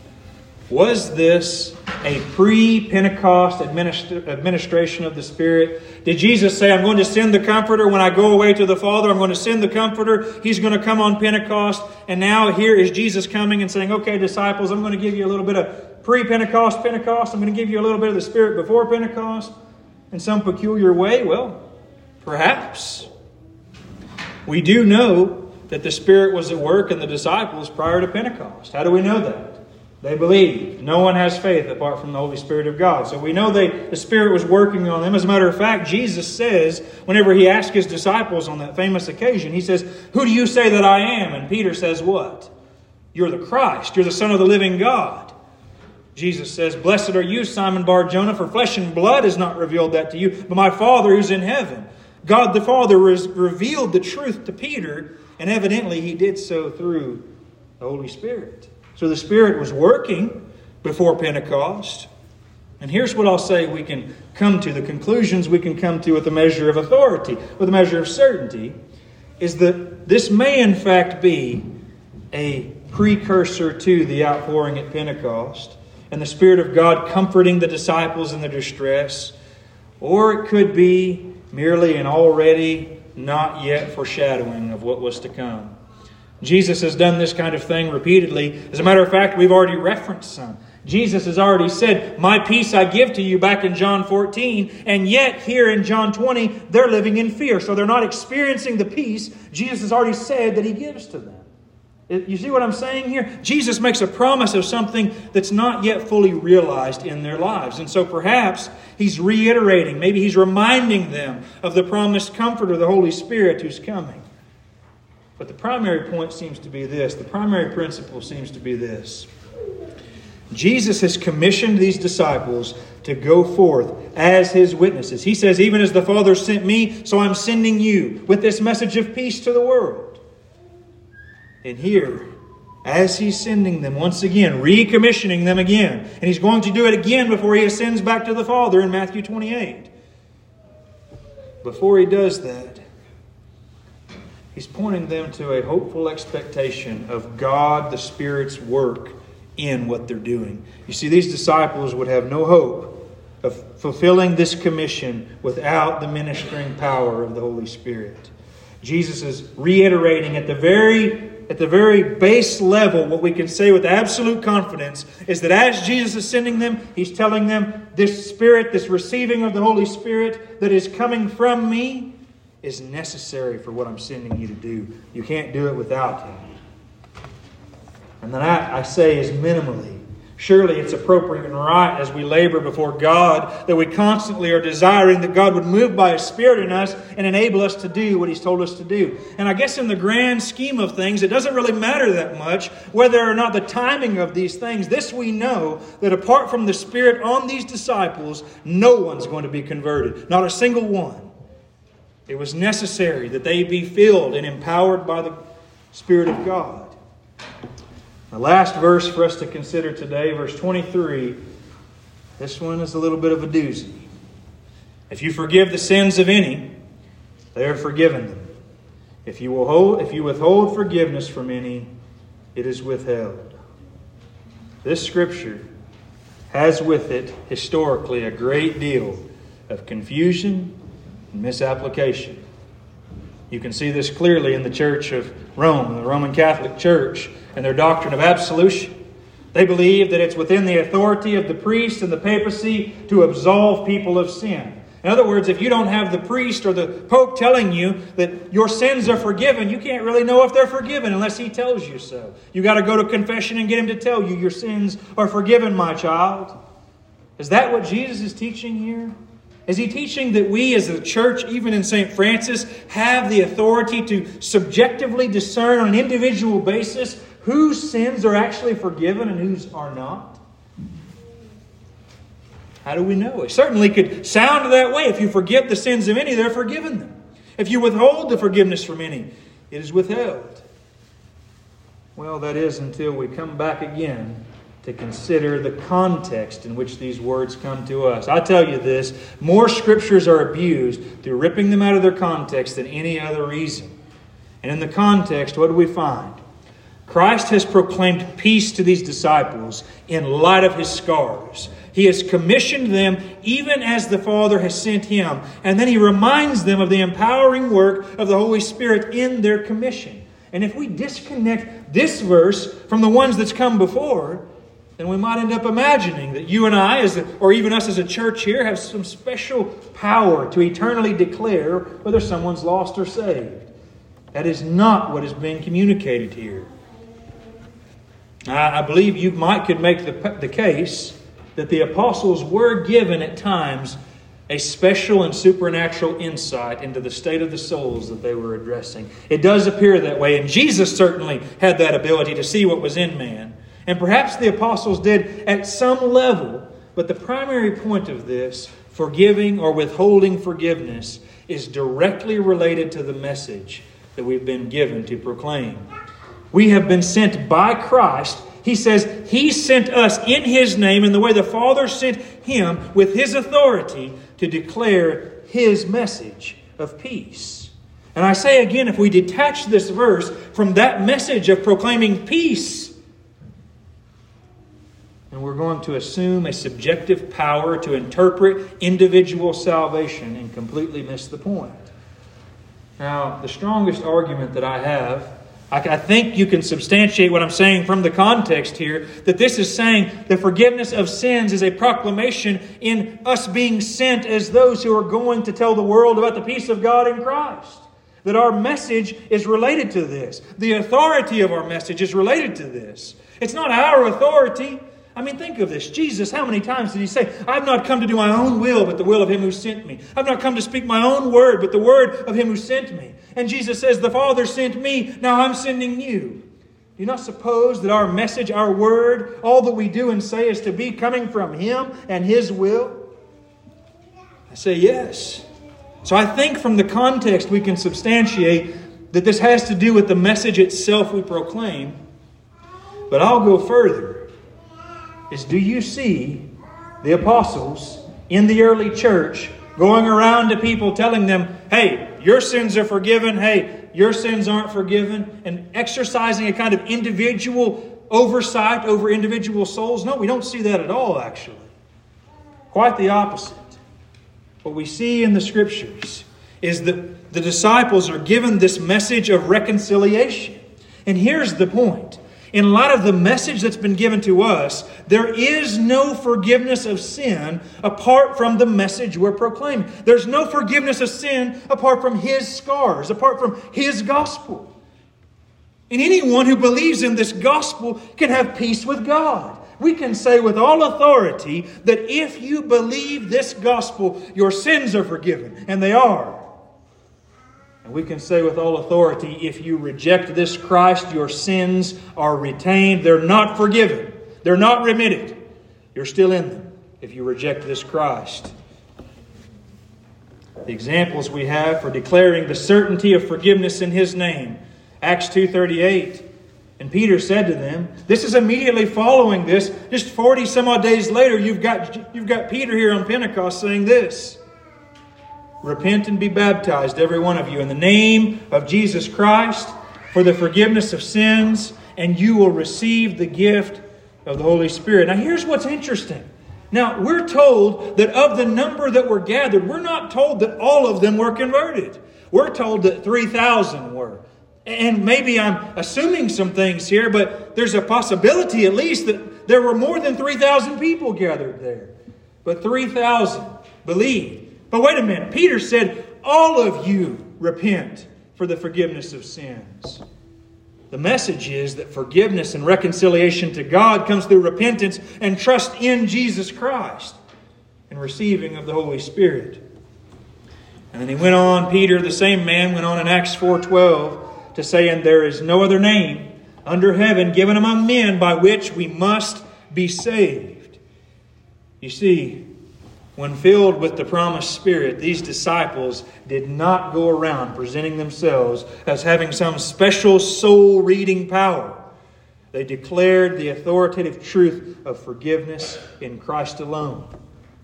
Was this a pre Pentecost administ- administration of the Spirit? Did Jesus say, I'm going to send the Comforter when I go away to the Father? I'm going to send the Comforter. He's going to come on Pentecost. And now here is Jesus coming and saying, Okay, disciples, I'm going to give you a little bit of pre Pentecost Pentecost. I'm going to give you a little bit of the Spirit before Pentecost in some peculiar way. Well, Perhaps. We do know that the Spirit was at work in the disciples prior to Pentecost. How do we know that? They believed. No one has faith apart from the Holy Spirit of God. So we know they, the Spirit was working on them. As a matter of fact, Jesus says, whenever he asked his disciples on that famous occasion, he says, Who do you say that I am? And Peter says, What? You're the Christ. You're the Son of the living God. Jesus says, Blessed are you, Simon Bar Jonah, for flesh and blood has not revealed that to you, but my Father who's in heaven. God the Father revealed the truth to Peter, and evidently he did so through the Holy Spirit. So the Spirit was working before Pentecost. And here's what I'll say we can come to the conclusions we can come to with a measure of authority, with a measure of certainty, is that this may in fact be a precursor to the outpouring at Pentecost and the Spirit of God comforting the disciples in their distress, or it could be merely an already not yet foreshadowing of what was to come. Jesus has done this kind of thing repeatedly. As a matter of fact, we've already referenced some. Jesus has already said, My peace I give to you back in John 14, and yet here in John 20, they're living in fear. So they're not experiencing the peace Jesus has already said that He gives to them. You see what I'm saying here? Jesus makes a promise of something that's not yet fully realized in their lives. And so perhaps he's reiterating, maybe he's reminding them of the promised comforter, the Holy Spirit who's coming. But the primary point seems to be this the primary principle seems to be this. Jesus has commissioned these disciples to go forth as his witnesses. He says, Even as the Father sent me, so I'm sending you with this message of peace to the world. And here, as he's sending them once again, recommissioning them again, and he's going to do it again before he ascends back to the Father in Matthew 28. Before he does that, he's pointing them to a hopeful expectation of God the Spirit's work in what they're doing. You see, these disciples would have no hope of fulfilling this commission without the ministering power of the Holy Spirit. Jesus is reiterating at the very at the very base level, what we can say with absolute confidence is that as Jesus is sending them, He's telling them this Spirit, this receiving of the Holy Spirit that is coming from me, is necessary for what I'm sending you to do. You can't do it without Him. And then I, I say is minimally Surely it's appropriate and right as we labor before God that we constantly are desiring that God would move by His Spirit in us and enable us to do what He's told us to do. And I guess in the grand scheme of things, it doesn't really matter that much whether or not the timing of these things. This we know that apart from the Spirit on these disciples, no one's going to be converted, not a single one. It was necessary that they be filled and empowered by the Spirit of God. The last verse for us to consider today, verse 23, this one is a little bit of a doozy. If you forgive the sins of any, they are forgiven them. If you, will hold, if you withhold forgiveness from any, it is withheld. This scripture has with it, historically, a great deal of confusion misapplication. You can see this clearly in the Church of Rome, the Roman Catholic Church, and their doctrine of absolution. They believe that it's within the authority of the priest and the papacy to absolve people of sin. In other words, if you don't have the priest or the pope telling you that your sins are forgiven, you can't really know if they're forgiven unless he tells you so. You got to go to confession and get him to tell you your sins are forgiven, my child. Is that what Jesus is teaching here? Is he teaching that we as a church, even in St. Francis, have the authority to subjectively discern on an individual basis whose sins are actually forgiven and whose are not? How do we know? It certainly could sound that way. If you forgive the sins of any, they're forgiven them. If you withhold the forgiveness from any, it is withheld. Well, that is until we come back again to consider the context in which these words come to us. I tell you this more scriptures are abused through ripping them out of their context than any other reason. And in the context, what do we find? Christ has proclaimed peace to these disciples in light of his scars. He has commissioned them even as the Father has sent him. And then he reminds them of the empowering work of the Holy Spirit in their commission. And if we disconnect this verse from the ones that's come before, then we might end up imagining that you and I, as a, or even us as a church here, have some special power to eternally declare whether someone's lost or saved. That is not what is being communicated here. I, I believe you might could make the, the case that the apostles were given at times a special and supernatural insight into the state of the souls that they were addressing. It does appear that way, and Jesus certainly had that ability to see what was in man. And perhaps the apostles did at some level, but the primary point of this, forgiving or withholding forgiveness, is directly related to the message that we've been given to proclaim. We have been sent by Christ. He says He sent us in His name in the way the Father sent Him with His authority to declare His message of peace. And I say again, if we detach this verse from that message of proclaiming peace, and we're going to assume a subjective power to interpret individual salvation and completely miss the point. Now, the strongest argument that I have I think you can substantiate what I'm saying from the context here that this is saying the forgiveness of sins is a proclamation in us being sent as those who are going to tell the world about the peace of God in Christ. That our message is related to this. The authority of our message is related to this. It's not our authority, I mean, think of this. Jesus, how many times did he say, I've not come to do my own will, but the will of him who sent me? I've not come to speak my own word, but the word of him who sent me. And Jesus says, The Father sent me, now I'm sending you. Do you not suppose that our message, our word, all that we do and say is to be coming from him and his will? I say yes. So I think from the context we can substantiate that this has to do with the message itself we proclaim. But I'll go further is do you see the apostles in the early church going around to people telling them, hey, your sins are forgiven, hey, your sins aren't forgiven, and exercising a kind of individual oversight over individual souls? No, we don't see that at all, actually. Quite the opposite. What we see in the scriptures is that the disciples are given this message of reconciliation. And here's the point in light of the message that's been given to us, there is no forgiveness of sin apart from the message we're proclaiming. There's no forgiveness of sin apart from His scars, apart from His gospel. And anyone who believes in this gospel can have peace with God. We can say with all authority that if you believe this gospel, your sins are forgiven, and they are. And we can say with all authority if you reject this Christ, your sins are retained. They're not forgiven, they're not remitted. You're still in them if you reject this Christ. The examples we have for declaring the certainty of forgiveness in his name. Acts 2:38 and Peter said to them, This is immediately following this. Just 40 some odd days later, you've got, you've got Peter here on Pentecost saying this Repent and be baptized, every one of you, in the name of Jesus Christ for the forgiveness of sins, and you will receive the gift of the Holy Spirit. Now, here's what's interesting. Now, we're told that of the number that were gathered, we're not told that all of them were converted. We're told that 3,000 were. And maybe I'm assuming some things here, but there's a possibility at least that there were more than 3,000 people gathered there. But 3,000 believed. But wait a minute. Peter said, All of you repent for the forgiveness of sins. The message is that forgiveness and reconciliation to God comes through repentance and trust in Jesus Christ and receiving of the Holy Spirit. And then he went on, Peter, the same man, went on in Acts 4:12 to say, And there is no other name under heaven given among men by which we must be saved. You see, when filled with the promised Spirit, these disciples did not go around presenting themselves as having some special soul reading power. They declared the authoritative truth of forgiveness in Christ alone.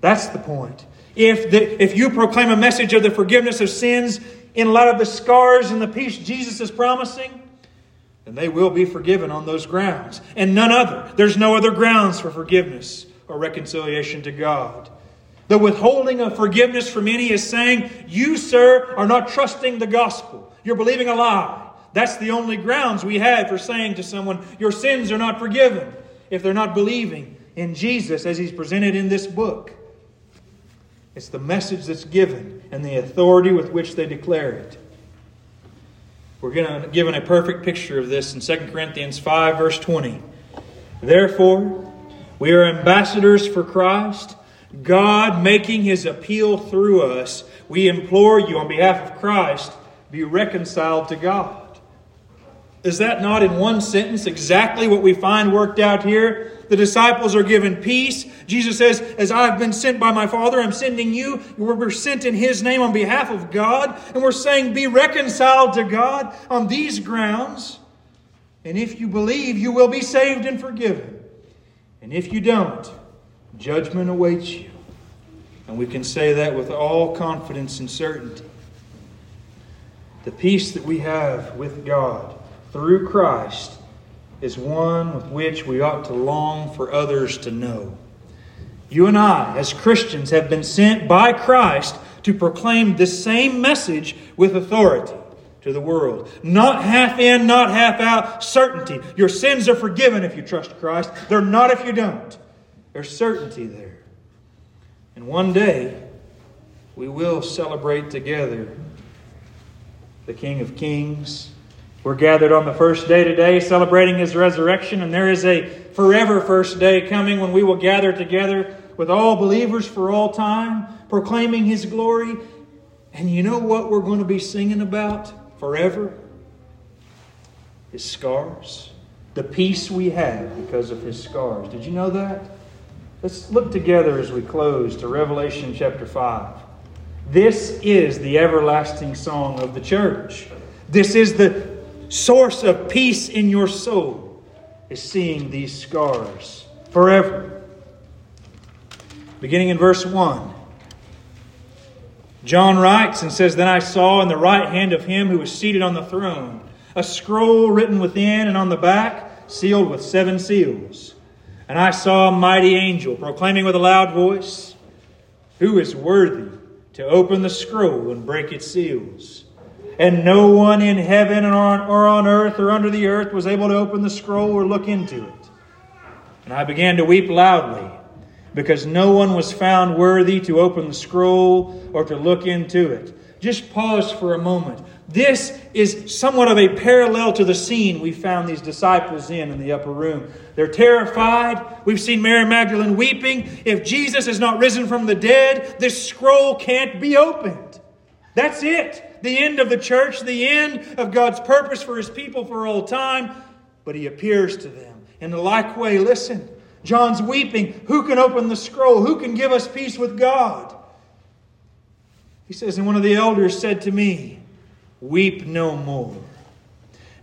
That's the point. If, the, if you proclaim a message of the forgiveness of sins in light of the scars and the peace Jesus is promising, then they will be forgiven on those grounds and none other. There's no other grounds for forgiveness or reconciliation to God. The withholding of forgiveness from any is saying, You, sir, are not trusting the gospel. You're believing a lie. That's the only grounds we have for saying to someone, Your sins are not forgiven, if they're not believing in Jesus as he's presented in this book. It's the message that's given and the authority with which they declare it. We're going to given a perfect picture of this in 2 Corinthians 5, verse 20. Therefore, we are ambassadors for Christ God making his appeal through us, we implore you on behalf of Christ, be reconciled to God. Is that not in one sentence exactly what we find worked out here? The disciples are given peace. Jesus says, As I've been sent by my Father, I'm sending you. We're sent in His name on behalf of God. And we're saying, Be reconciled to God on these grounds. And if you believe, you will be saved and forgiven. And if you don't, Judgment awaits you. And we can say that with all confidence and certainty. The peace that we have with God through Christ is one with which we ought to long for others to know. You and I, as Christians, have been sent by Christ to proclaim the same message with authority to the world. Not half in, not half out, certainty. Your sins are forgiven if you trust Christ. They're not if you don't. There's certainty there. And one day, we will celebrate together the King of Kings. We're gathered on the first day today celebrating his resurrection, and there is a forever first day coming when we will gather together with all believers for all time, proclaiming his glory. And you know what we're going to be singing about forever? His scars. The peace we have because of his scars. Did you know that? Let's look together as we close to Revelation chapter 5. This is the everlasting song of the church. This is the source of peace in your soul, is seeing these scars forever. Beginning in verse 1. John writes and says, Then I saw in the right hand of him who was seated on the throne a scroll written within and on the back, sealed with seven seals. And I saw a mighty angel proclaiming with a loud voice, Who is worthy to open the scroll and break its seals? And no one in heaven or on, or on earth or under the earth was able to open the scroll or look into it. And I began to weep loudly because no one was found worthy to open the scroll or to look into it. Just pause for a moment. This is somewhat of a parallel to the scene we found these disciples in in the upper room. They're terrified. We've seen Mary Magdalene weeping. If Jesus is not risen from the dead, this scroll can't be opened. That's it. The end of the church, the end of God's purpose for his people for all time. But he appears to them. In the like way, listen, John's weeping. Who can open the scroll? Who can give us peace with God? He says, And one of the elders said to me, Weep no more.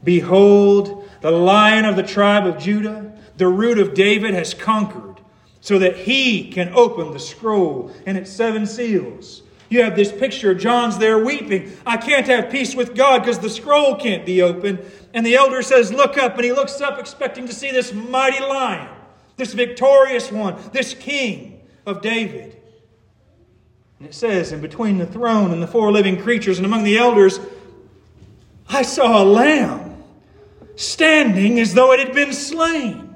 Behold, the lion of the tribe of Judah, the root of David, has conquered, so that he can open the scroll and its seven seals. You have this picture. John's there weeping. I can't have peace with God because the scroll can't be opened. And the elder says, Look up. And he looks up, expecting to see this mighty lion, this victorious one, this king of David. And it says, And between the throne and the four living creatures and among the elders, I saw a lamb standing as though it had been slain,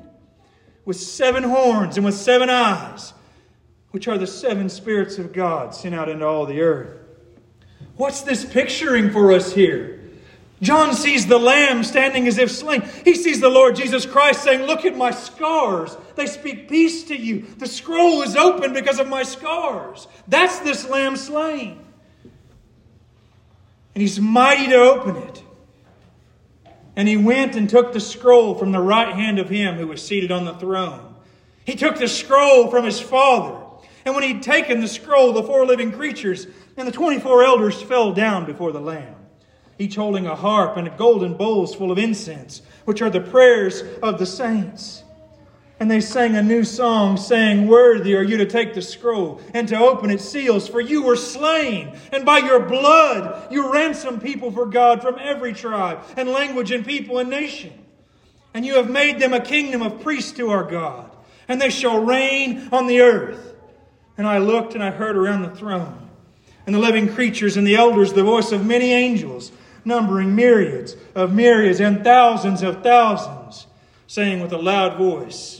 with seven horns and with seven eyes which are the seven spirits of God sent out into all the earth. What's this picturing for us here? John sees the lamb standing as if slain. He sees the Lord Jesus Christ saying, Look at my scars. They speak peace to you. The scroll is open because of my scars. That's this lamb slain. And he's mighty to open it. And he went and took the scroll from the right hand of him who was seated on the throne. He took the scroll from his father and when he'd taken the scroll, the four living creatures and the 24 elders fell down before the Lamb, each holding a harp and a golden bowls full of incense, which are the prayers of the saints. And they sang a new song, saying, Worthy are you to take the scroll and to open its seals, for you were slain, and by your blood you ransomed people for God from every tribe and language and people and nation. And you have made them a kingdom of priests to our God, and they shall reign on the earth. And I looked and I heard around the throne and the living creatures and the elders the voice of many angels, numbering myriads of myriads and thousands of thousands, saying with a loud voice,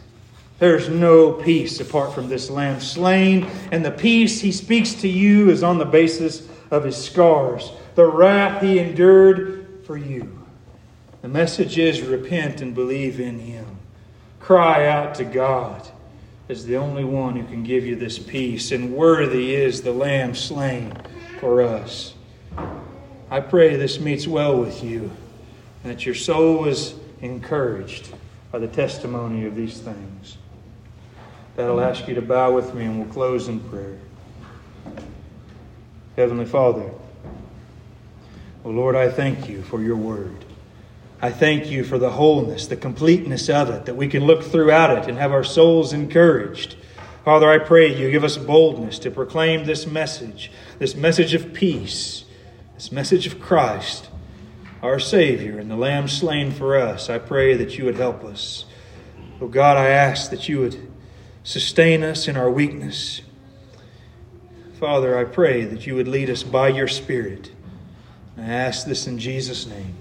There's no peace apart from this Lamb slain, and the peace he speaks to you is on the basis of his scars, the wrath he endured for you. The message is repent and believe in him cry out to God as the only one who can give you this peace, and worthy is the Lamb slain for us. I pray this meets well with you, and that your soul is encouraged by the testimony of these things. That'll ask you to bow with me, and we'll close in prayer. Heavenly Father, oh Lord, I thank you for your word. I thank you for the wholeness, the completeness of it, that we can look throughout it and have our souls encouraged. Father, I pray you give us boldness to proclaim this message, this message of peace, this message of Christ, our Savior, and the Lamb slain for us. I pray that you would help us. Oh God, I ask that you would sustain us in our weakness. Father, I pray that you would lead us by your Spirit. I ask this in Jesus' name.